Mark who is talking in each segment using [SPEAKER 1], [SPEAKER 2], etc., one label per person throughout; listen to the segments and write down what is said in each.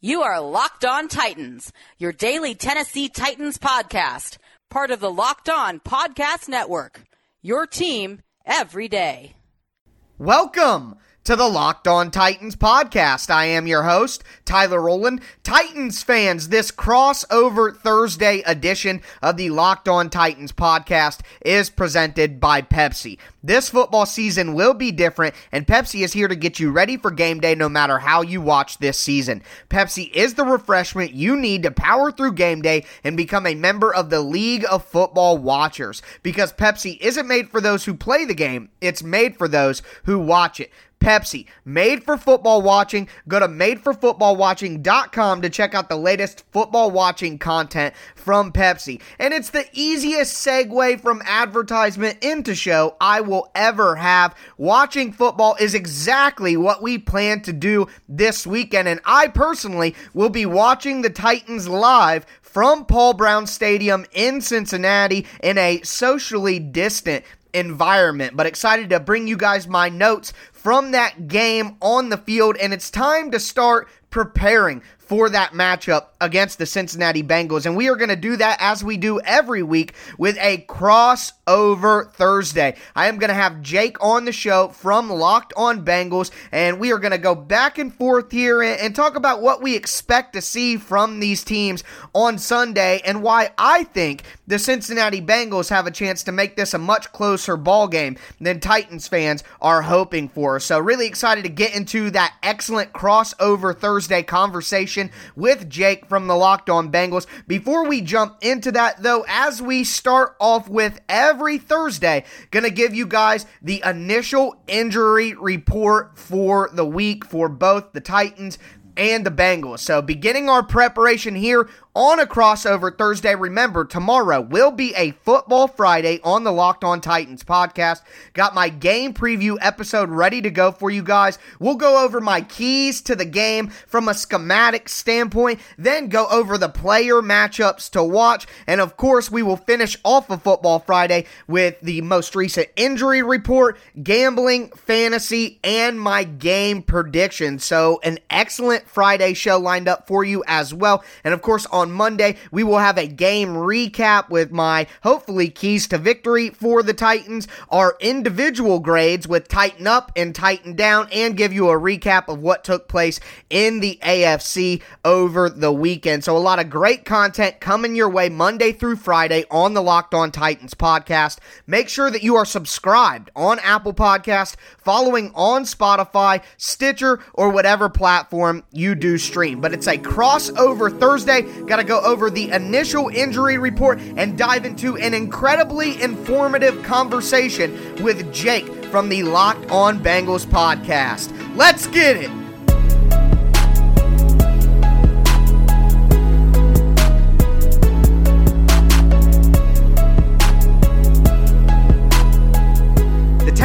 [SPEAKER 1] You are Locked On Titans, your daily Tennessee Titans podcast, part of the Locked On Podcast Network. Your team every day.
[SPEAKER 2] Welcome to the Locked On Titans podcast. I am your host, Tyler Roland. Titans fans, this crossover Thursday edition of the Locked On Titans podcast is presented by Pepsi. This football season will be different, and Pepsi is here to get you ready for game day no matter how you watch this season. Pepsi is the refreshment you need to power through game day and become a member of the League of Football Watchers. Because Pepsi isn't made for those who play the game, it's made for those who watch it. Pepsi, made for football watching. Go to madeforfootballwatching.com to check out the latest football watching content from Pepsi. And it's the easiest segue from advertisement into show I will ever have. Watching football is exactly what we plan to do this weekend. And I personally will be watching the Titans live from Paul Brown Stadium in Cincinnati in a socially distant environment. But excited to bring you guys my notes from that game on the field, and it's time to start preparing for that matchup against the Cincinnati Bengals. And we are going to do that as we do every week with a crossover Thursday. I am going to have Jake on the show from Locked On Bengals, and we are going to go back and forth here and, talk about what we expect to see from these teams on Sunday and why I think the Cincinnati Bengals have a chance to make this a much closer ball game than Titans fans are hoping for. So really excited to get into that excellent crossover Thursday conversation with Jake from the Locked On Bengals. Before we jump into that though, as we start off with every Thursday, gonna give you guys the initial injury report for the week for both the Titans and the Bengals. So, beginning our preparation here on a crossover Thursday. Remember, tomorrow will be a Football Friday on the Locked On Titans podcast. Got my game preview episode ready to go for you guys. We'll go over my keys to the game from a schematic standpoint, then go over the player matchups to watch, and of course, we will finish off of Football Friday with the most recent injury report, gambling, fantasy, and my game prediction. So, an excellent Friday show lined up for you as well. And of course, on on Monday. We will have a game recap with my hopefully keys to victory for the Titans, our individual grades with Tighten Up and Tighten Down, and give you a recap of what took place in the AFC over the weekend. So, a lot of great content coming your way Monday through Friday on the Locked On Titans podcast. Make sure that you are subscribed on Apple Podcast, following on Spotify, Stitcher, or whatever platform you do stream. But it's a crossover Thursday. Got got to go over the initial injury report and dive into an incredibly informative conversation with Jake from the Locked On Bengals podcast. Let's get it.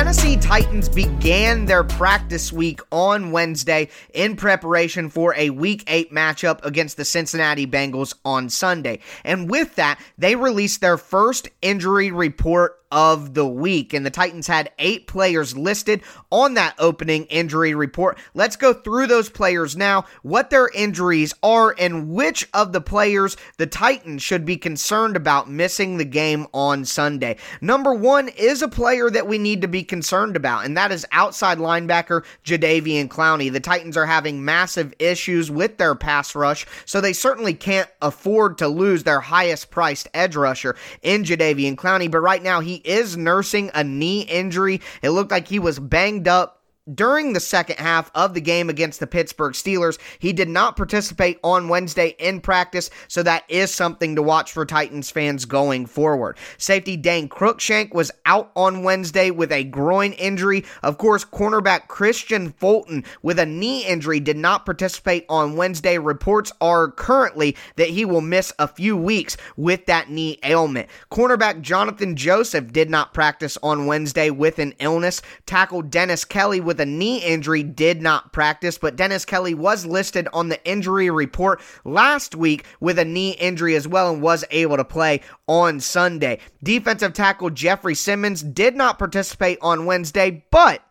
[SPEAKER 2] Tennessee Titans began their practice week on Wednesday in preparation for a Week 8 matchup against the Cincinnati Bengals on Sunday. And with that, they released their first injury report of the week. And the Titans had eight players listed on that opening injury report. Let's go through those players now, what their injuries are, and which of the players the Titans should be concerned about missing the game on Sunday. Number one is a player that we need to be concerned about, and that is outside linebacker Jadeveon Clowney. The Titans are having massive issues with their pass rush, so they certainly can't afford to lose their highest priced edge rusher in Jadeveon Clowney. But right now, he is nursing a knee injury. It looked like he was banged up during the second half of the game against the Pittsburgh Steelers. He did not participate on Wednesday in practice, so that is something to watch for Titans fans going forward. Safety Dane Cruikshank was out on Wednesday with a groin injury. Of course, cornerback Kristian Fulton with a knee injury did not participate on Wednesday. Reports are currently that he will miss a few weeks with that knee ailment. Cornerback Johnathan Joseph did not practice on Wednesday with an illness. Tackle Dennis Kelly with a knee injury did not practice, but Dennis Kelly was listed on the injury report last week with a knee injury as well and was able to play on Sunday. Defensive tackle Jeffery Simmons did not participate on Wednesday, but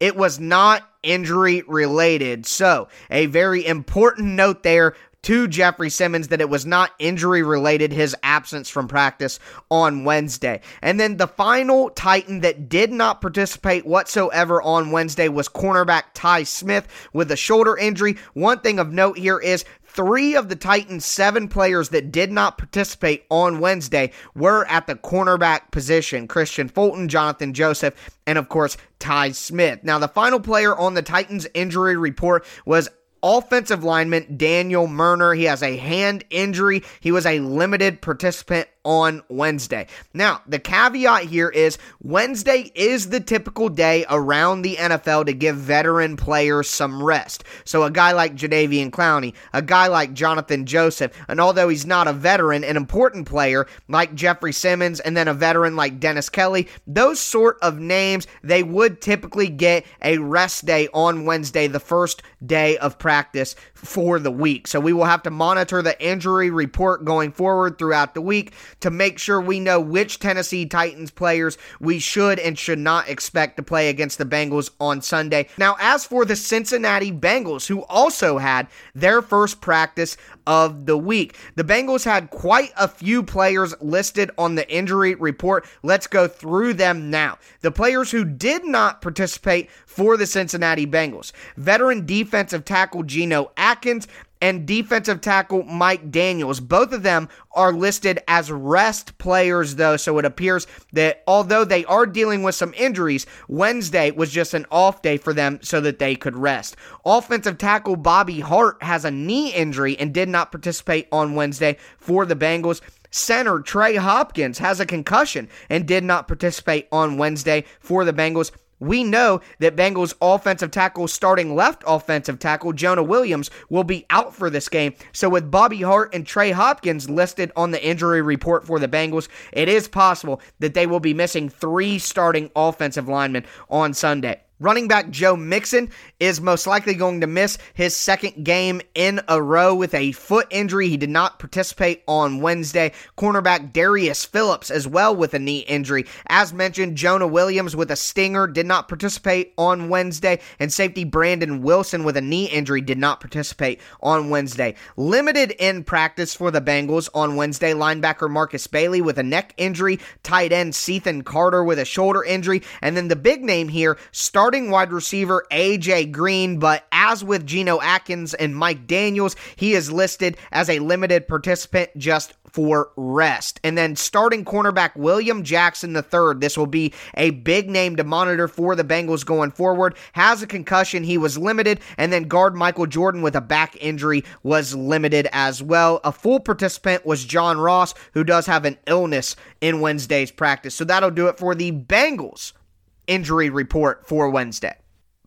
[SPEAKER 2] it was not injury related. So, a very important note there to Jeffery Simmons that it was not injury related, his absence from practice on Wednesday. And then the final Titan that did not participate whatsoever on Wednesday was cornerback Tye Smith with a shoulder injury. One thing of note here is Three of the Titans' seven players that did not participate on Wednesday were at the cornerback position Kristian Fulton, Johnathan Joseph, and of course, Tye Smith. Now, the final player on the Titans injury report was offensive lineman Daniel Munyer. He has a hand injury. He was a limited participant on Wednesday. Now, the caveat here is Wednesday is the typical day around the NFL to give veteran players some rest. So, a guy like Jadeveon Clowney, a guy like Johnathan Joseph, and although he's not a veteran, an important player like Jeffery Simmons, and then a veteran like Dennis Kelly, those sort of names, they would typically get a rest day on Wednesday, the first day of practice for the week. So, we will have to monitor the injury report going forward throughout the week to make sure we know which Tennessee Titans players we should and should not expect to play against the Bengals on Sunday. Now, as for the Cincinnati Bengals, who also had their first practice of the week, the Bengals had quite a few players listed on the injury report. Let's go through them now. The players who did not participate for the Cincinnati Bengals veteran defensive tackle Geno Atkins and defensive tackle Mike Daniels. Both of them are listed as rest players, though, so it appears that although they are dealing with some injuries, Wednesday was just an off day for them so that they could rest. Offensive tackle Bobby Hart has a knee injury and did not participate on Wednesday for the Bengals. Center Trey Hopkins has a concussion and did not participate on Wednesday for the Bengals. We know that Bengals offensive tackle, starting left offensive tackle, Jonah Williams, will be out for this game. So, with Bobby Hart and Trey Hopkins listed on the injury report for the Bengals, it is possible that they will be missing three starting offensive linemen on Sunday. Running back Joe Mixon is most likely going to miss his second game in a row with a foot injury. He did not participate on Wednesday. Cornerback Darius Phillips as well with a knee injury. As mentioned, Jonah Williams with a stinger did not participate on Wednesday, and safety Brandon Wilson with a knee injury did not participate on Wednesday. Limited in practice for the Bengals on Wednesday. Linebacker Markus Bailey with a neck injury, tight end Cethan Carter with a shoulder injury, and then the big name here, start starting wide receiver AJ Green, but as with Geno Atkins and Mike Daniels, he is listed as a limited participant just for rest. And then starting cornerback William Jackson III, this will be a big name to monitor for the Bengals going forward, has a concussion. He was limited. And then guard Michael Jordan with a back injury was limited as well. A full participant was John Ross, who does have an illness in Wednesday's practice. So that'll do it for the Bengals injury report for Wednesday.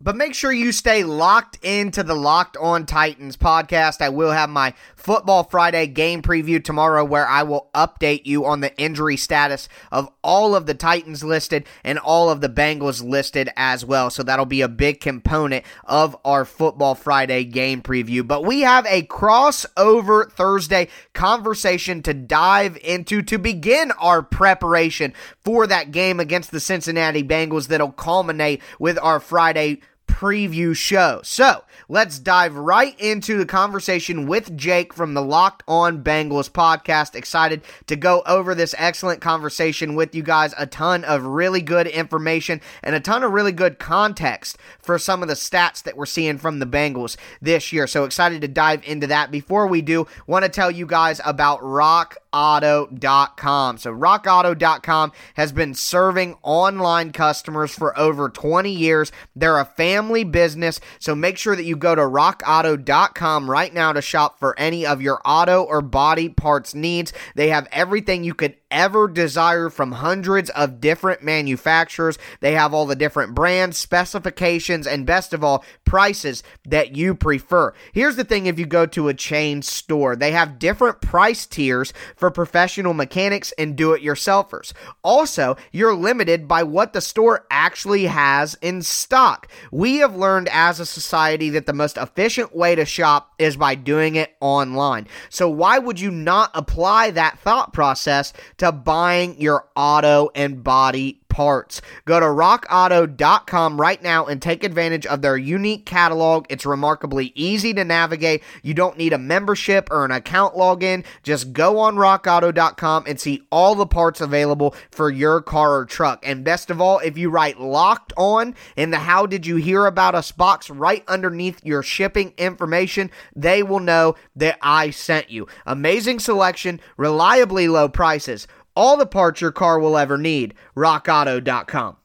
[SPEAKER 2] But make sure you stay locked into the Locked On Titans podcast. I will have my Football Friday game preview tomorrow where I will update you on the injury status of all of the Titans listed and all of the Bengals listed as well. So that'll be a big component of our Football Friday game preview. But we have a crossover Thursday conversation to dive into to begin our preparation for that game against the Cincinnati Bengals that'll culminate with our Friday preview show. So let's dive right into the conversation with Jake from the Locked On Bengals podcast. Excited to go over this excellent conversation with you guys. A ton of really good information and a ton of really good context for some of the stats that we're seeing from the Bengals this year. So excited to dive into that. Before we do, want to tell you guys about Rock rockauto.com. So rockauto.com has been serving online customers for over 20 years. They're a family business, so make sure that you go to rockauto.com right now to shop for any of your auto or body parts needs. They have everything you could ever desire from hundreds of different manufacturers. They have all the different brands, specifications, and best of all, prices that you prefer. Here's the thing if you go to a chain store, they have different price tiers for professional mechanics and do it yourselfers. Also, you're limited by what the store actually has in stock. We have learned as a society that the most efficient way to shop is by doing it online. So, why would you not apply that thought process to buying your auto and body parts. Go to rockauto.com right now and take advantage of their unique catalog. It's remarkably easy to navigate. You don't need a membership or an account login. Just go on rockauto.com and see all the parts available for your car or truck. And best of all, if you write locked on in the how did you hear about us box right underneath your shipping information, they will know that I sent you. Amazing selection, reliably low prices, all the parts your car will ever need. RockAuto.com.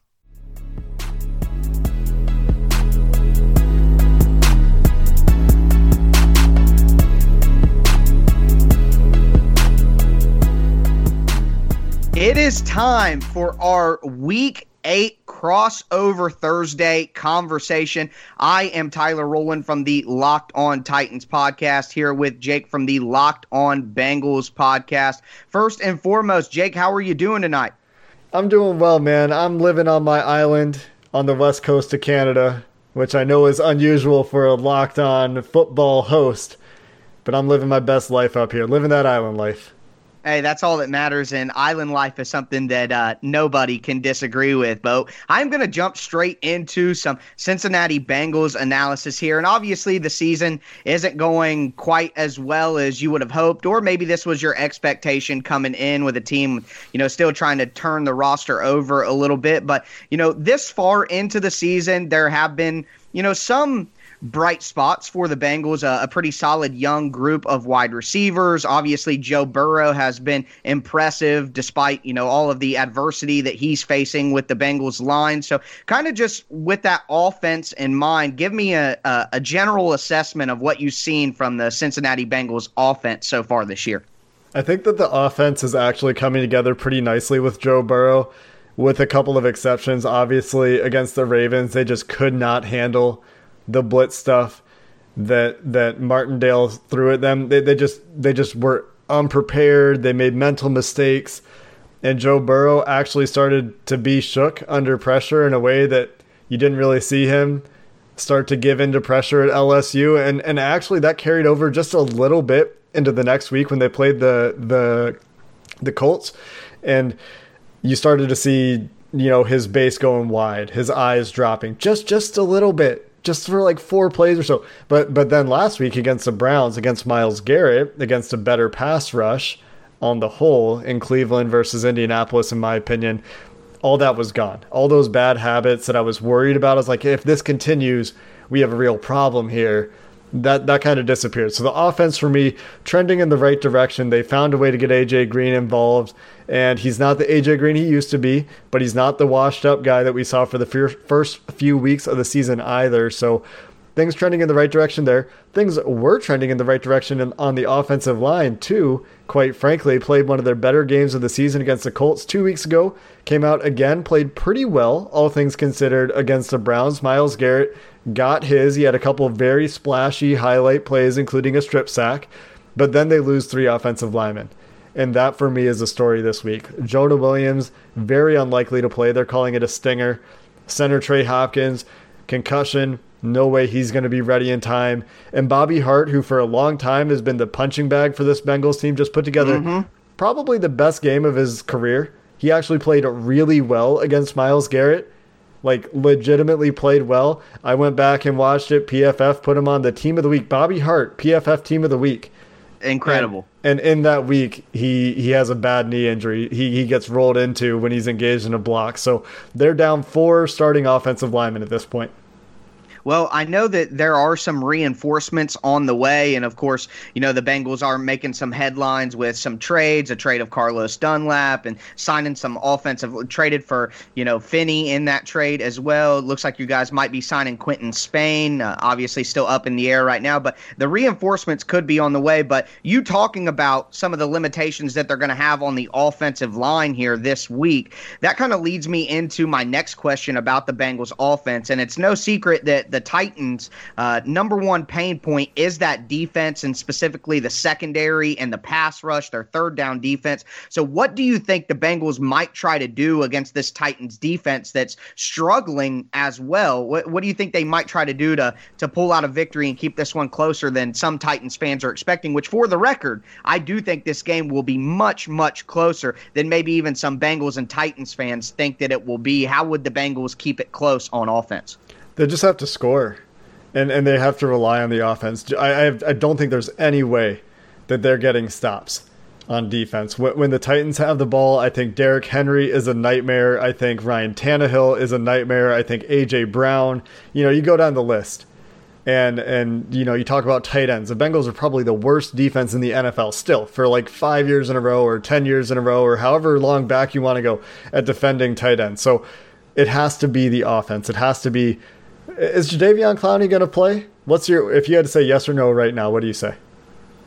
[SPEAKER 2] It is time for our week eight crossover Thursday conversation. I am Tyler Rowland from the Locked On Titans podcast here with Jake from the Locked On Bengals podcast. First and foremost, Jake, how are you doing tonight?
[SPEAKER 3] I'm doing well, man. I'm living on my island on the west coast of Canada, which I know is unusual for a locked on football host, but I'm living my best life up here, living that island life.
[SPEAKER 2] Hey, that's all that matters. And island life is something that uh, nobody can disagree with, Bo. I'm going to jump straight into some Cincinnati Bengals analysis here. And obviously, the season isn't going quite as well as you would have hoped, or maybe this was your expectation coming in with a team, you know, still trying to turn the roster over a little bit. But, you know, this far into the season, there have been, you know, some bright spots for the Bengals. A, a, pretty solid young group of wide receivers. Obviously, Joe Burrow has been impressive despite you know all of the adversity that he's facing with the Bengals line. So, kind of just with that offense in mind, give me a, a, a general assessment of what you've seen from the Cincinnati Bengals offense so far this year.
[SPEAKER 3] I think that the offense is actually coming together pretty nicely with Joe Burrow. With a couple of exceptions, obviously against the Ravens, they just could not handle the blitz stuff that that Martindale threw at them. They, they just they just were unprepared. They made mental mistakes, and Joe Burrow actually started to be shook under pressure in a way that you didn't really see him start to give into pressure at LSU, and and actually that carried over just a little bit into the next week when they played the the the Colts, and you started to see you know his base going wide, his eyes dropping just just a little bit just for like four plays or so. But but then last week against the Browns, against Myles Garrett, against a better pass rush on the whole in Cleveland versus Indianapolis, in my opinion, all that was gone. All those bad habits that I was worried about. I was like, if this continues, we have a real problem here that that kind of disappeared. So the offense for me trending in the right direction. They found a way to get AJ Green involved, and he's not the AJ Green he used to be, but he's not the washed up guy that we saw for the first few weeks of the season either. So things trending in the right direction there. Things were trending in the right direction on the offensive line too. Quite frankly, played one of their better games of the season against the Colts two weeks ago. Came out again, played pretty well, all things considered, against the Browns. Myles Garrett got his. He had a couple very splashy highlight plays, including a strip sack, but then they lose three offensive linemen. And that for me is the story this week. Jonah Williams, very unlikely to play. They're calling it a stinger. Center Trey Hopkins, concussion. No way he's going to be ready in time. And Bobby Hart, who for a long time has been the punching bag for this Bengals team, just put together mm-hmm. probably the best game of his career. He actually played really well against Myles Garrett like legitimately played well. I went back and watched it. PFF put him on the team of the week. Bobby Hart, PFF team of the week.
[SPEAKER 2] Incredible.
[SPEAKER 3] And, and in that week, he he has a bad knee injury. He he gets rolled into when he's engaged in a block. So they're down four starting offensive linemen at this point.
[SPEAKER 2] Well, I know that there are some reinforcements on the way, and of course, you know the Bengals are making some headlines with some trades, a trade of Carlos Dunlap, and signing some offensive traded for you know Finney in that trade as well. It looks like you guys might be signing Quinton Spain, uh, obviously still up in the air right now, but the reinforcements could be on the way. But you talking about some of the limitations that they're going to have on the offensive line here this week, that kind of leads me into my next question about the Bengals offense, and it's no secret that the the Titans' uh, number one pain point is that defense and specifically the secondary and the pass rush, their third down defense. So, what do you think the Bengals might try to do against this Titans defense that's struggling as well? What, what do you think they might try to do to to pull out a victory and keep this one closer than some Titans fans are expecting? Which, for the record, I do think this game will be much much closer than maybe even some Bengals and Titans fans think that it will be. How would the Bengals keep it close on offense?
[SPEAKER 3] They just have to score, and and they have to rely on the offense. I I, I don't think there's any way that they're getting stops on defense. When the Titans have the ball, I think Derrick Henry is a nightmare. I think Ryan Tannehill is a nightmare. I think AJ Brown. You know, you go down the list. And and you know, you talk about tight ends. The Bengals are probably the worst defense in the NFL still for like 5 years in a row or 10 years in a row or however long back you want to go at defending tight ends. So it has to be the offense. It has to be is Jadeveon Clowney going to play? What's your if you had to say yes or no right now, what do you say?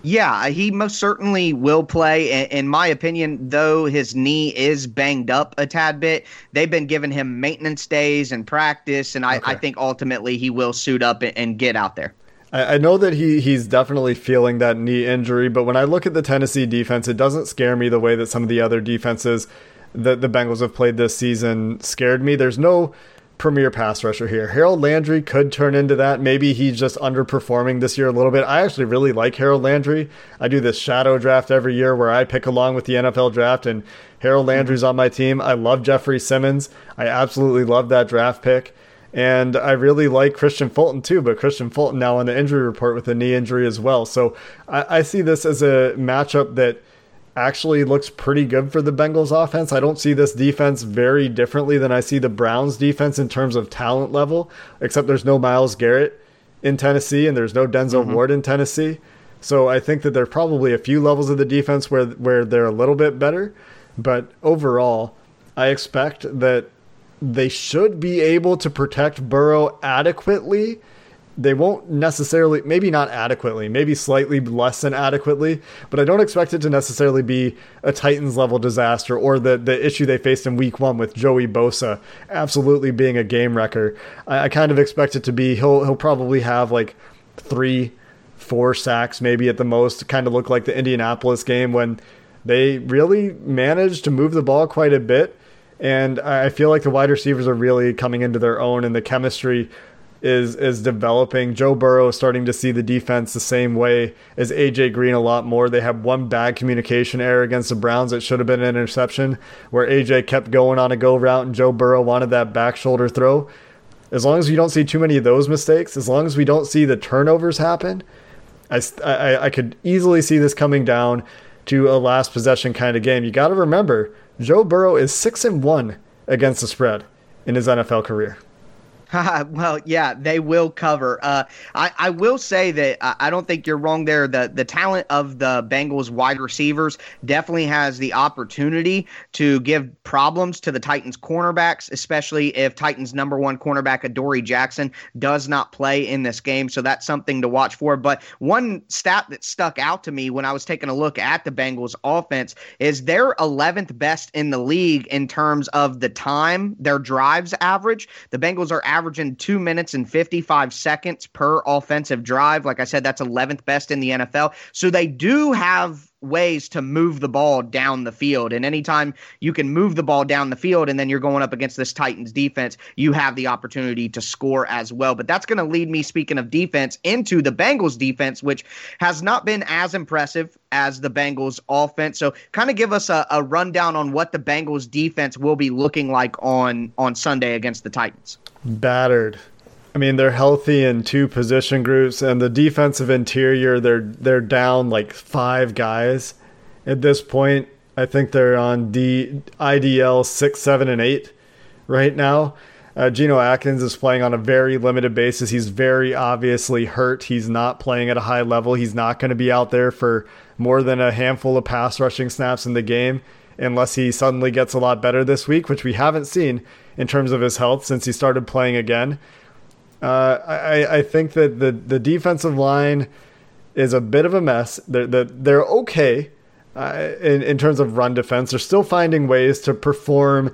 [SPEAKER 2] Yeah, uh, he most certainly will play. In my opinion, though his knee is banged up a tad bit, they've been giving him maintenance days and practice, and I, okay. I think ultimately he will suit up and get out there.
[SPEAKER 3] I know that he he's definitely feeling that knee injury, but when I look at the Tennessee defense, it doesn't scare me the way that some of the other defenses that the Bengals have played this season scared me. There's no premier pass rusher here. Harold Landry could turn into that. Maybe he's just underperforming this year a little bit. I actually really like Harold Landry. I do this shadow draft every year where I pick along with the NFL draft, and Harold Landry's on my team. I love Jeffery Simmons. I absolutely love that draft pick. And I really like Kristian Fulton too, but Kristian Fulton now on the injury report with a knee injury as well. So I, I see this as a matchup that actually looks pretty good for the Bengals offense. I don't see this defense very differently than I see the Browns defense in terms of talent level, except there's no Myles Garrett in Tennessee and there's no Denzel mm-hmm. Ward in Tennessee. So I think that there's probably a few levels of the defense where where they're a little bit better, but overall, I expect that they should be able to protect Burrow adequately they won't necessarily, maybe not adequately, maybe slightly less than adequately, but I don't expect it to necessarily be a Titans level disaster or the, the issue they faced in week one with Joey Bosa absolutely being a game wrecker. I, I kind of expect it to be, he'll, he'll probably have like three, four sacks maybe at the most, kind of look like the Indianapolis game when they really managed to move the ball quite a bit. And I feel like the wide receivers are really coming into their own and the chemistry is is developing. Joe Burrow is starting to see the defense the same way as AJ Green a lot more. They had one bad communication error against the Browns that should have been an interception, where AJ kept going on a go route and Joe Burrow wanted that back shoulder throw. As long as we don't see too many of those mistakes, as long as we don't see the turnovers happen, I, I, I could easily see this coming down to a last possession kind of game. You got to remember, Joe Burrow is six and one against the spread in his NFL career.
[SPEAKER 2] well, yeah, they will cover. Uh, I, I will say that I don't think you're wrong there. The the talent of the Bengals wide receivers definitely has the opportunity to give problems to the Titans cornerbacks, especially if Titans number one cornerback Adoree Jackson does not play in this game. So that's something to watch for. But one stat that stuck out to me when I was taking a look at the Bengals offense is they're 11th best in the league in terms of the time their drives average. The Bengals are averaging averaging two minutes and 55 seconds per offensive drive. Like I said, that's 11th best in the NFL. So they do have ways to move the ball down the field. And anytime you can move the ball down the field and then you're going up against this Titans defense, you have the opportunity to score as well. But that's going to lead me, speaking of defense, into the Bengals defense, which has not been as impressive as the Bengals offense. So kind of give us a, a rundown on what the Bengals defense will be looking like on on Sunday against the Titans.
[SPEAKER 3] Battered. I mean, they're healthy in two position groups, and the defensive interior, they're they're down like five guys at this point. I think they're on D IDL six, seven, and eight right now. Uh, Geno Atkins is playing on a very limited basis. He's very obviously hurt. He's not playing at a high level. He's not going to be out there for more than a handful of pass rushing snaps in the game unless he suddenly gets a lot better this week, which we haven't seen in terms of his health since he started playing again. Uh, I, I think that the, the defensive line is a bit of a mess. They're, they're okay uh, in, in terms of run defense. They're still finding ways to perform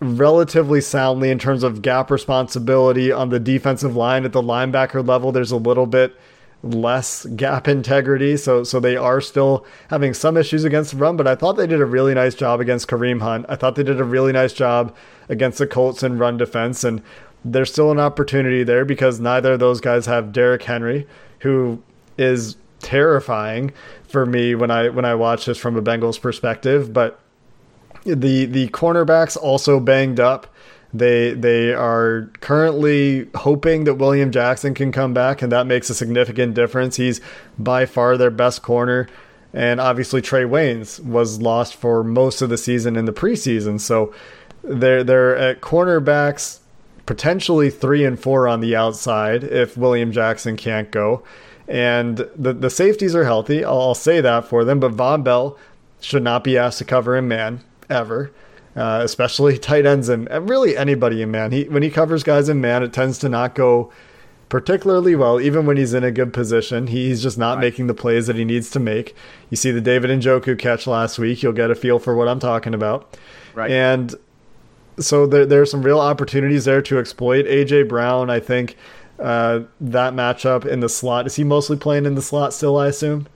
[SPEAKER 3] relatively soundly in terms of gap responsibility on the defensive line at the linebacker level. There's a little bit less gap integrity, so so they are still having some issues against the run. But I thought they did a really nice job against Kareem Hunt. I thought they did a really nice job against the Colts in run defense, and there's still an opportunity there because neither of those guys have Derrick Henry, who is terrifying for me when I when I watch this from a Bengals perspective, but the the cornerbacks also banged up. They they are currently hoping that William Jackson can come back, and that makes a significant difference. He's by far their best corner, and obviously Trae Waynes was lost for most of the season in the preseason. So they're they're at cornerbacks potentially three and four on the outside if William Jackson can't go. And the the safeties are healthy. I'll, I'll say that for them. But Vonn Bell should not be asked to cover in man ever. Uh, especially tight ends and, and really anybody in man. He when he covers guys in man, it tends to not go particularly well, even when he's in a good position. He's just not right. making the plays that he needs to make. You see the David and Njoku catch last week, you'll get a feel for what I'm talking about. Right. And so there, there are some real opportunities there to exploit AJ Brown. I think uh, that matchup in the slot. Is he mostly playing in the slot still? I assume.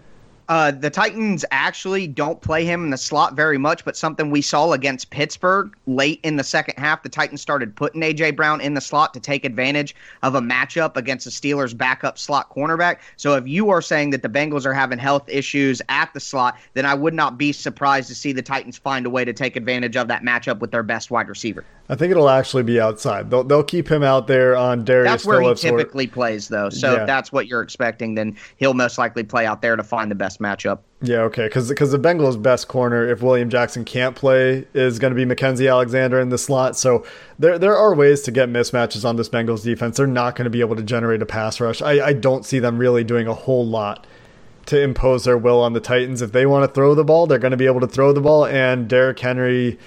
[SPEAKER 2] Uh, the Titans actually don't play him in the slot very much, but something we saw against Pittsburgh late in the second half, the Titans started putting AJ Brown in the slot to take advantage of a matchup against the Steelers' backup slot cornerback. So if you are saying that the Bengals are having health issues at the slot, then I would not be surprised to see the Titans find a way to take advantage of that matchup with their best wide receiver.
[SPEAKER 3] I think it'll actually be outside. They'll they'll keep him out there on Darius.
[SPEAKER 2] That's where
[SPEAKER 3] Phillips
[SPEAKER 2] he typically or, plays, though. So yeah. if that's what you're expecting, then he'll most likely play out there to find the best matchup.
[SPEAKER 3] Yeah, okay, because because the Bengals' best corner, if William Jackson can't play, is going to be Mackensie Alexander in the slot. So there there are ways to get mismatches on this Bengals defense. They're not going to be able to generate a pass rush. I, I don't see them really doing a whole lot to impose their will on the Titans. If they want to throw the ball, they're going to be able to throw the ball. And Derrick Henry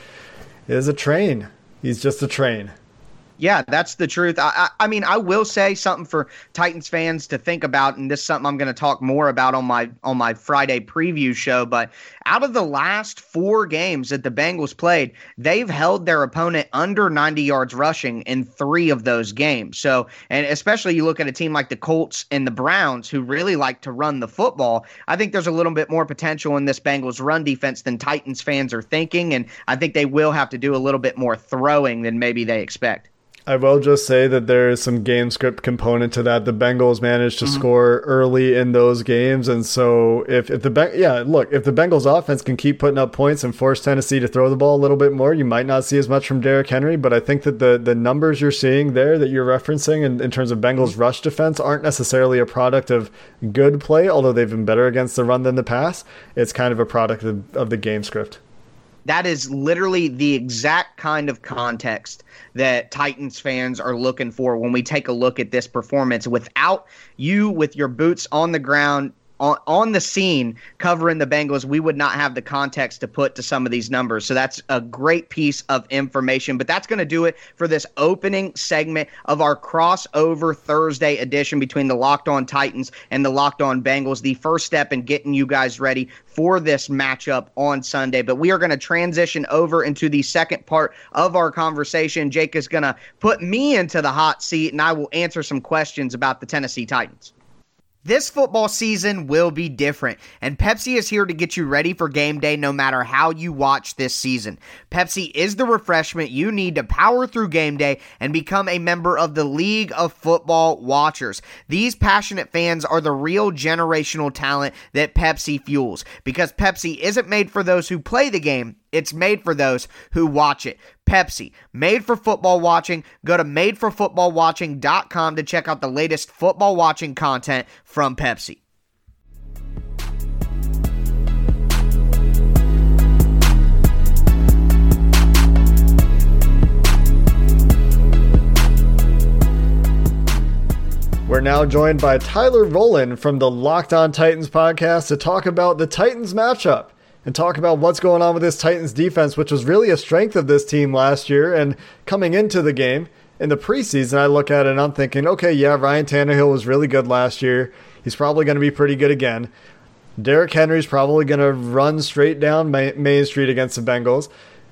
[SPEAKER 3] is a train. He's just a train.
[SPEAKER 2] Yeah, that's the truth. I, I, I, mean, I will say something for Titans fans to think about, and this is something I'm going to talk more about on my on my Friday preview show. But out of the last four games that the Bengals played, they've held their opponent under 90 yards rushing in three of those games. So, and especially you look at a team like the Colts and the Browns, who really like to run the football. I think there's a little bit more potential in this Bengals run defense than Titans fans are thinking, and I think they will have to do a little bit more throwing than maybe they expect.
[SPEAKER 3] I will just say that there is some game script component to that. The Bengals managed to mm-hmm. score early in those games, and so if if the yeah look if the Bengals offense can keep putting up points and force Tennessee to throw the ball a little bit more, you might not see as much from Derrick Henry. But I think that the the numbers you're seeing there that you're referencing in, in terms of Bengals mm-hmm. rush defense aren't necessarily a product of good play, although they've been better against the run than the pass. It's kind of a product of, of the game script.
[SPEAKER 2] That is literally the exact kind of context that Titans fans are looking for when we take a look at this performance. Without you with your boots on the ground, on, on the scene covering the Bengals, we would not have the context to put to some of these numbers. So that's a great piece of information. But that's going to do it for this opening segment of our crossover Thursday edition between the Locked On Titans and the Locked On Bengals. The first step in getting you guys ready for this matchup on Sunday. But we are going to transition over into the second part of our conversation. Jake is going to put me into the hot seat, and I will answer some questions about the Tennessee Titans. This football season will be different, and Pepsi is here to get you ready for game day no matter how you watch this season. Pepsi is the refreshment you need to power through game day and become a member of the League of Football Watchers. These passionate fans are the real generational talent that Pepsi fuels because Pepsi isn't made for those who play the game, it's made for those who watch it. Pepsi, made for football watching. Go to madeforfootballwatching.com to check out the latest football watching content from Pepsi.
[SPEAKER 3] We're now joined by Tyler Rowland from the Locked On Titans podcast to talk about the Titans matchup and talk about what's going on with this Titans defense, which was really a strength of this team last year. And coming into the game in the preseason, I look at it and I'm thinking, okay, yeah, Ryan Tannehill was really good last year. He's probably going to be pretty good again. Derrick Henry's probably going to run straight down Main Street against the Bengals.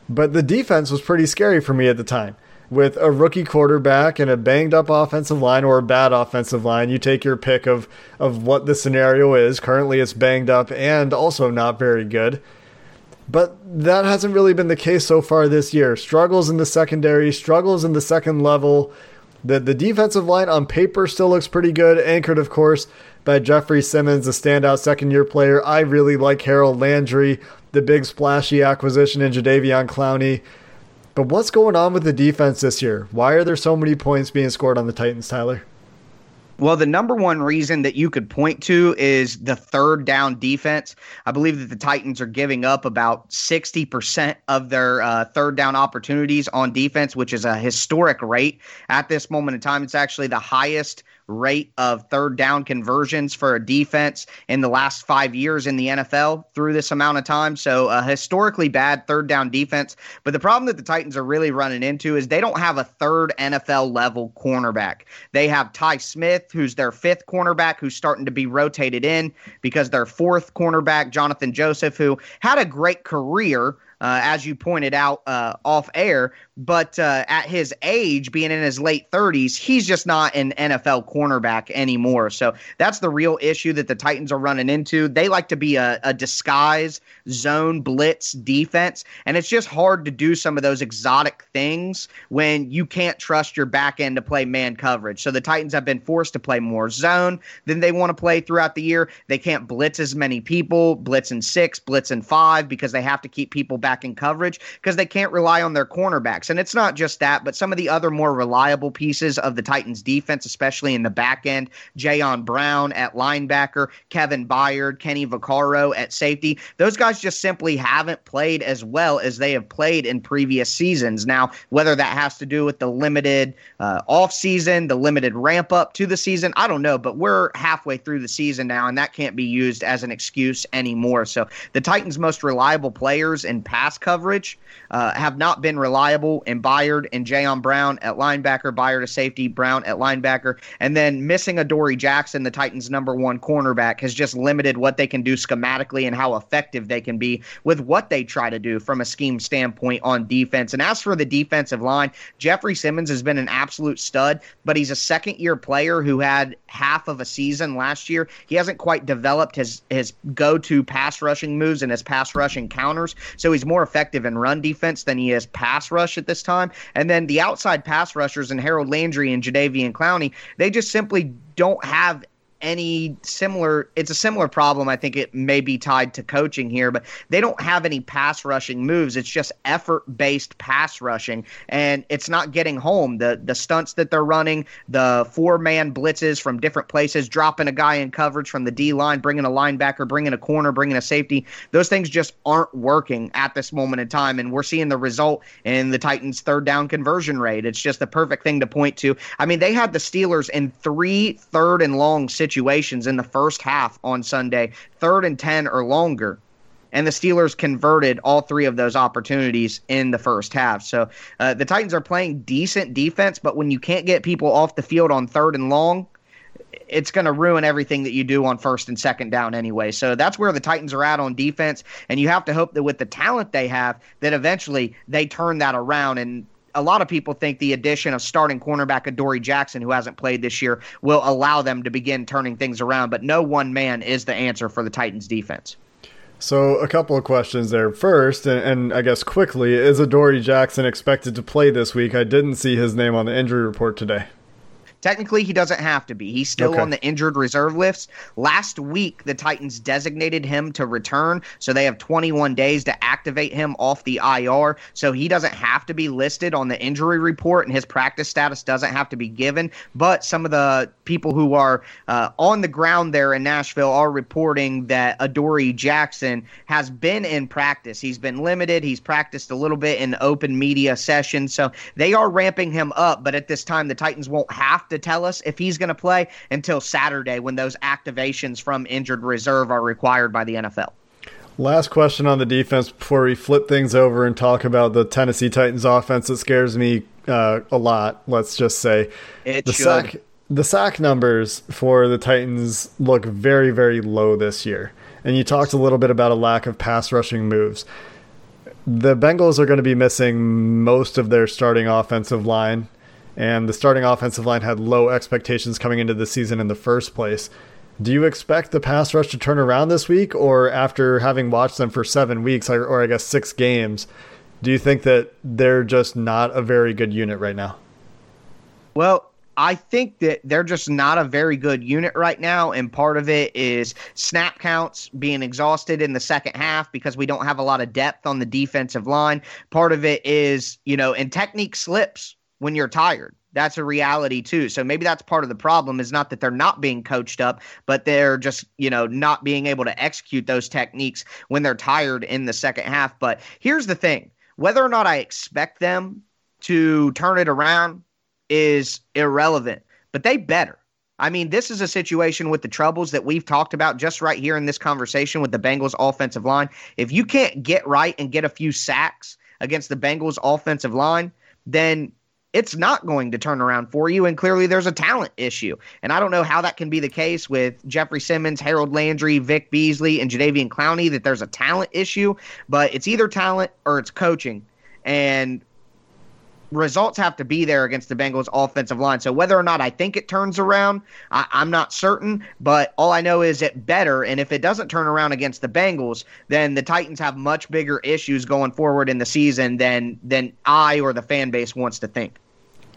[SPEAKER 3] But the defense was pretty scary for me at the time. With a rookie quarterback and a banged up offensive line or a bad offensive line, you take your pick of, of what the scenario is. Currently, it's banged up and also not very good. But that hasn't really been the case so far this year. Struggles in the secondary, struggles in the second level. The, the defensive line on paper still looks pretty good, anchored, of course, by Jeffery Simmons, a standout second year player. I really like Harold Landry, the big splashy acquisition in Jadeveon Clowney. But what's going on with the defense this year? Why are there so many points being scored on the Titans, Tyler?
[SPEAKER 2] Well, the number one reason that you could point to is the third down defense. I believe that the Titans are giving up about 60% of their uh, third down opportunities on defense, which is a historic rate at this moment in time. It's actually the highest rate of third down conversions for a defense in the last five years in the NFL through this amount of time. So, a historically bad third down defense. But the problem that the Titans are really running into is they don't have a third NFL level cornerback. They have Tye Smith, who's their fifth cornerback, who's starting to be rotated in because their fourth cornerback, Johnathan Joseph, who had a great career uh, as you pointed out uh, off air. But uh, at his age, being in his late 30s, he's just not an NFL cornerback anymore. So that's the real issue that the Titans are running into. They like to be a, a disguise zone blitz defense, and it's just hard to do some of those exotic things when you can't trust your back end to play man coverage. So the Titans have been forced to play more zone than they want to play throughout the year. They can't blitz as many people, blitz in six, blitz in five, because they have to keep people back in coverage because they can't rely on their cornerbacks. And it's not just that, but some of the other more reliable pieces of the Titans defense, especially in the back end, Jayon Brown at linebacker, Kevin Byard, Kenny Vaccaro at safety. Those guys just simply haven't played as well as they have played in previous seasons. Now, whether that has to do with the limited uh, off season, the limited ramp up to the season, I don't know, but we're halfway through the season now, and that can't be used as an excuse anymore. So the Titans' most reliable players in coverage uh, have not been reliable in Byard and Jayon Brown at linebacker, Byard to safety, Brown at linebacker, and then missing Adoree Jackson, the Titans' number one cornerback, has just limited what they can do schematically and how effective they can be with what they try to do from a scheme standpoint on defense. And as for the defensive line, Jeffery Simmons has been an absolute stud, but he's a second year player who had half of a season last year. He hasn't quite developed his his go to pass rushing moves and his pass rushing counters, so he's more effective in run defense than he is pass rush at this time. And then the outside pass rushers and Harold Landry and Jadeveon Clowney, they just simply don't have any similar it's a similar problem i think it may be tied to coaching here but they don't have any pass rushing moves. It's just effort based pass rushing and it's not getting home. The the stunts that they're running the four man blitzes from different places dropping a guy in coverage from the d line bringing a linebacker bringing a corner bringing a safety those things just aren't working at this moment in time and we're seeing the result in the titans third down conversion rate. It's just the perfect thing to point to. I mean they had the steelers in three third and long situations situations in the first half on Sunday, third and 10 or longer. And the Steelers converted all three of those opportunities in the first half. So uh, the Titans are playing decent defense, but when you can't get people off the field on third and long, it's going to ruin everything that you do on first and second down anyway. So that's where the Titans are at on defense. And you have to hope that with the talent they have, that eventually they turn that around. And a lot of people think the addition of starting cornerback Adoree Jackson, who hasn't played this year, will allow them to begin turning things around. But no one man is the answer for the Titans defense.
[SPEAKER 3] So a couple of questions there. First, and, and, I guess quickly, is Adoree Jackson expected to play this week? I didn't see his name on the injury report today.
[SPEAKER 2] Technically, he doesn't have to be. He's still okay. on the injured reserve list. Last week, the Titans designated him to return, so they have 21 days to activate him off the IR. So he doesn't have to be listed on the injury report, and his practice status doesn't have to be given. But some of the people who are uh, on the ground there in Nashville are reporting that Adoree Jackson has been in practice. He's been limited. He's practiced a little bit in open media sessions, so they are ramping him up. But at this time, the Titans won't have to tell us if he's going to play until Saturday when those activations from injured reserve are required by the NFL.
[SPEAKER 3] Last question on the defense before we flip things over and talk about the Tennessee Titans offense that scares me uh, a lot. Let's just say
[SPEAKER 2] it
[SPEAKER 3] the
[SPEAKER 2] should.
[SPEAKER 3] sack the sack numbers for the Titans look very very low this year. And you talked a little bit about a lack of pass rushing moves the Bengals are going to be missing most of their starting offensive line, and the starting offensive line had low expectations coming into the season in the first place. Do you expect the pass rush to turn around this week, or after having watched them for seven weeks, or, or I guess six games, do you think that they're just not a very good unit right now?
[SPEAKER 2] Well, I think that they're just not a very good unit right now, and part of it is snap counts being exhausted in the second half because we don't have a lot of depth on the defensive line. Part of it is, you know, and technique slips when you're tired. That's a reality too. So maybe that's part of the problem is not that they're not being coached up, but they're just, you know, not being able to execute those techniques when they're tired in the second half. But here's the thing whether or not I expect them to turn it around is irrelevant, but they better. I mean, this is a situation with the troubles that we've talked about just right here in this conversation with the Bengals offensive line. If you can't get right and get a few sacks against the Bengals offensive line, then it's not going to turn around for you. And clearly there's a talent issue. And I don't know how that can be the case with Jeffery Simmons, Harold Landry, Vic Beasley, and Jadeveon Clowney, that there's a talent issue, but it's either talent or it's coaching. And results have to be there against the Bengals offensive line. So whether or not I think it turns around, I, am not certain. But all I know is it better. And if it doesn't turn around against the Bengals, then the Titans have much bigger issues going forward in the season than than I or the fan base wants to think.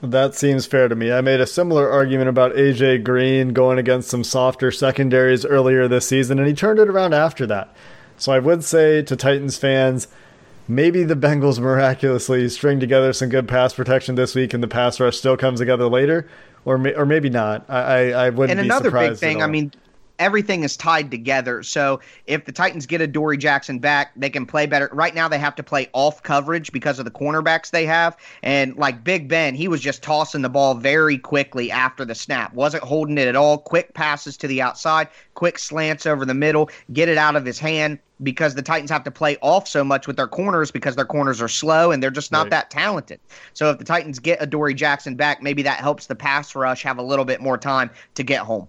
[SPEAKER 3] That seems fair to me. I made a similar argument about AJ Green going against some softer secondaries earlier this season, and he turned it around after that. So I would say to Titans fans, maybe the Bengals miraculously string together some good pass protection this week, and the pass rush still comes together later, or may, or maybe not. I I, I wouldn't.
[SPEAKER 2] And another big thing, I mean, everything is tied together. So if the Titans get Adoree' Jackson back, they can play better. Right now, they have to play off coverage because of the cornerbacks they have. And like Big Ben, he was just tossing the ball very quickly after the snap, wasn't holding it at all. Quick passes to the outside, quick slants over the middle, get it out of his hand because the Titans have to play off so much with their corners because their corners are slow and they're just not right. that talented. So if the Titans get Adoree' Jackson back, maybe that helps the pass rush have a little bit more time to get home.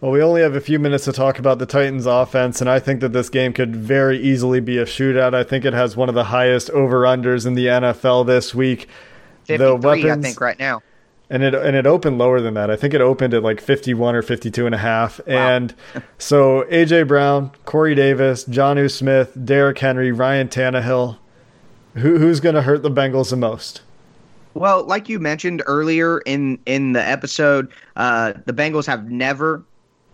[SPEAKER 3] Well, we only have a few minutes to talk about the Titans offense, and I think that this game could very easily be a shootout. I think it has one of the highest over-unders in the NFL this week.
[SPEAKER 2] 53, the weapons, I think, right now.
[SPEAKER 3] And it and it opened lower than that. I think it opened at like 51 or 52 and a half. Wow. And so AJ Brown, Corey Davis, Jonnu Smith, Derrick Henry, Ryan Tannehill. Who, who's going to hurt the Bengals the most?
[SPEAKER 2] Well, like you mentioned earlier in in the episode, uh, the Bengals have never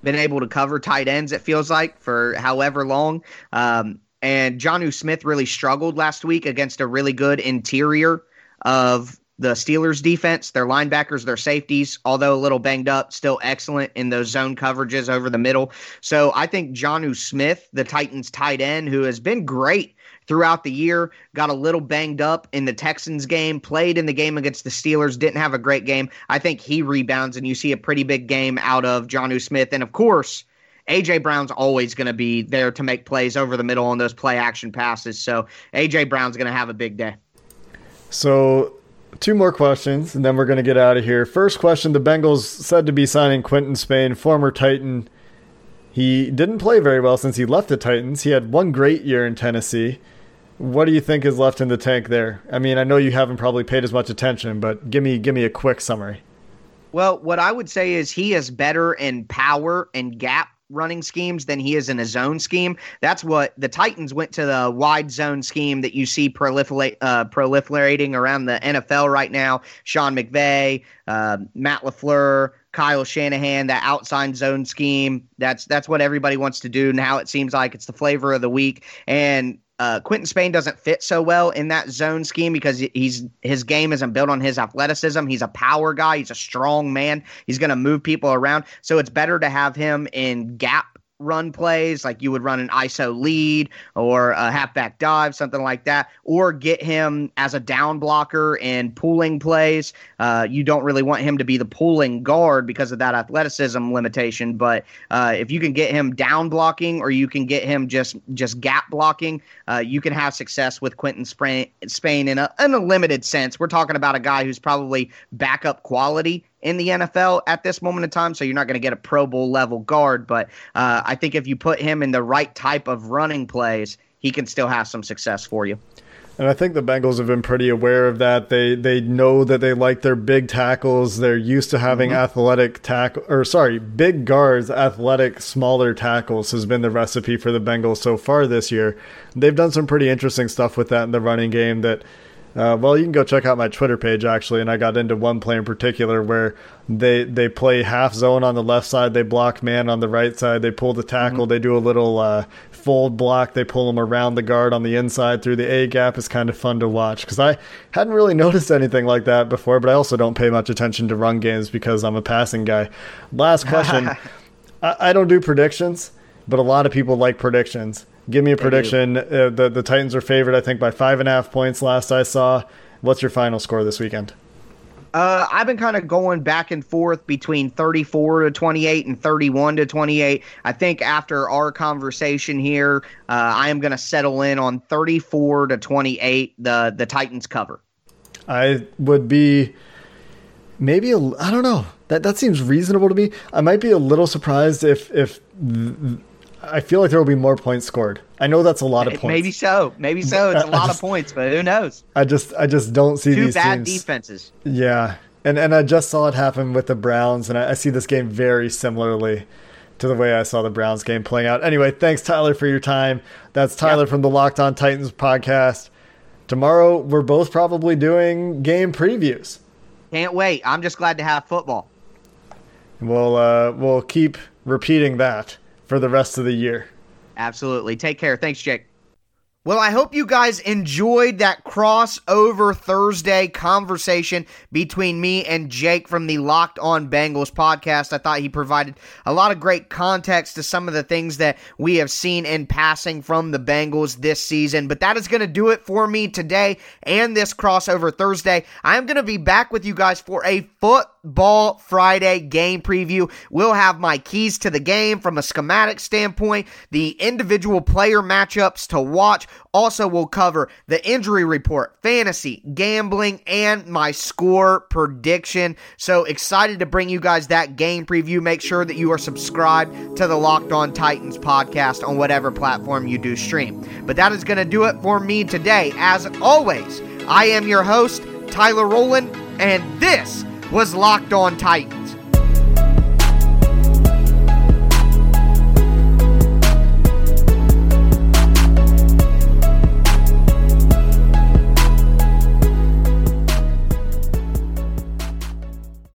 [SPEAKER 2] been able to cover tight ends, it feels like, for however long. Um, and Jonnu Smith really struggled last week against a really good interior of the Steelers defense. Their linebackers, their safeties, although a little banged up, still excellent in those zone coverages over the middle. So I think Jonnu Smith, the Titans tight end, who has been great throughout the year. Got a little banged up in the Texans game, played in the game against the Steelers, didn't have a great game. I think he rebounds, and you see a pretty big game out of Jonnu Smith. And of course, AJ Brown's always going to be there to make plays over the middle on those play action passes. So AJ Brown's going to have a big day.
[SPEAKER 3] So two more questions, and then we're going to get out of here. First question: The Bengals said to be signing Quinton Spain, former Titan. He didn't play very well since he left the Titans. He had one great year in Tennessee. What do you think is left in the tank there? I mean, I know you haven't probably paid as much attention, but give me give me a quick summary.
[SPEAKER 2] Well, what I would say is he is better in power and gap running schemes than he is in a zone scheme. That's what the Titans went to the wide zone scheme that you see proliferate, uh, proliferating around the NFL right now. Sean McVay, uh, Matt LaFleur, Kyle Shanahan, that outside zone scheme. That's that's what everybody wants to do now. It seems like it's the flavor of the week. And uh, Quinton Spain doesn't fit so well in that zone scheme because he's his game isn't built on his athleticism. He's a power guy. He's a strong man. He's going to move people around. So it's better to have him in gap run plays, like you would run an ISO lead or a halfback dive, something like that, or get him as a down blocker in pulling plays. Uh, you don't really want him to be the pulling guard because of that athleticism limitation. But uh, if you can get him down blocking or you can get him just just gap blocking, uh, you can have success with Quinton Spain, in a, in a limited sense. We're talking about a guy who's probably backup quality in the NFL at this moment in time, so you're not going to get a Pro Bowl level guard. But uh, I think if you put him in the right type of running plays, he can still have some success for you.
[SPEAKER 3] And I think the Bengals have been pretty aware of that. They they know that they like their big tackles. They're used to having mm-hmm. athletic tackle or sorry, big guards, athletic smaller tackles has been the recipe for the Bengals so far this year. They've done some pretty interesting stuff with that in the running game that uh, well, you can go check out my Twitter page actually, and I got into one play in particular where they they play half zone on the left side, they block man on the right side, they pull the tackle, mm-hmm. they do a little uh, fold block, they pull them around the guard on the inside through the A gap. It's kind of fun to watch because I hadn't really noticed anything like that before, but I also don't pay much attention to run games because I'm a passing guy. Last question: I, I don't do predictions, but a lot of people like predictions. Give me a prediction. Uh, the the Titans are favored, I think, by five and a half points. Last I saw. What's your final score this weekend?
[SPEAKER 2] Uh, I've been kind of going back and forth between 34 to 28 and 31 to 28. I think after our conversation here, uh, I am going to settle in on 34 to 28. The the Titans cover.
[SPEAKER 3] I would be maybe a, I don't know. That that seems reasonable to me. I might be a little surprised if if. I feel like there will be more points scored. I know that's a lot of points.
[SPEAKER 2] Maybe so. Maybe so. It's a lot just, of points, but who knows?
[SPEAKER 3] I just I just don't see
[SPEAKER 2] Two
[SPEAKER 3] these
[SPEAKER 2] bad
[SPEAKER 3] teams.
[SPEAKER 2] defenses.
[SPEAKER 3] Yeah, and and I just saw it happen with the Browns, and I, I see this game very similarly to the way I saw the Browns game playing out. Anyway, thanks Tyler for your time. That's Tyler yep. from the Locked On Titans podcast. Tomorrow we're both probably doing game previews.
[SPEAKER 2] Can't wait. I'm just glad to have football.
[SPEAKER 3] We'll uh, we'll keep repeating that for the rest of the year.
[SPEAKER 2] Absolutely. Take care. Thanks, Jake. Well, I hope you guys enjoyed that crossover Thursday conversation between me and Jake from the Locked On Bengals podcast. I thought he provided a lot of great context to some of the things that we have seen in passing from the Bengals this season. But that is going to do it for me today and this crossover Thursday. I am going to be back with you guys for a football Friday game preview. We'll have my keys to the game from a schematic standpoint, the individual player matchups to watch also, we'll cover the injury report, fantasy, gambling, and my score prediction. So excited to bring you guys that game preview. Make sure that you are subscribed to the Locked On Titans podcast on whatever platform you do stream. But that is going to do it for me today. As always, I am your host, Tyler Rowland, and this was Locked On Titans.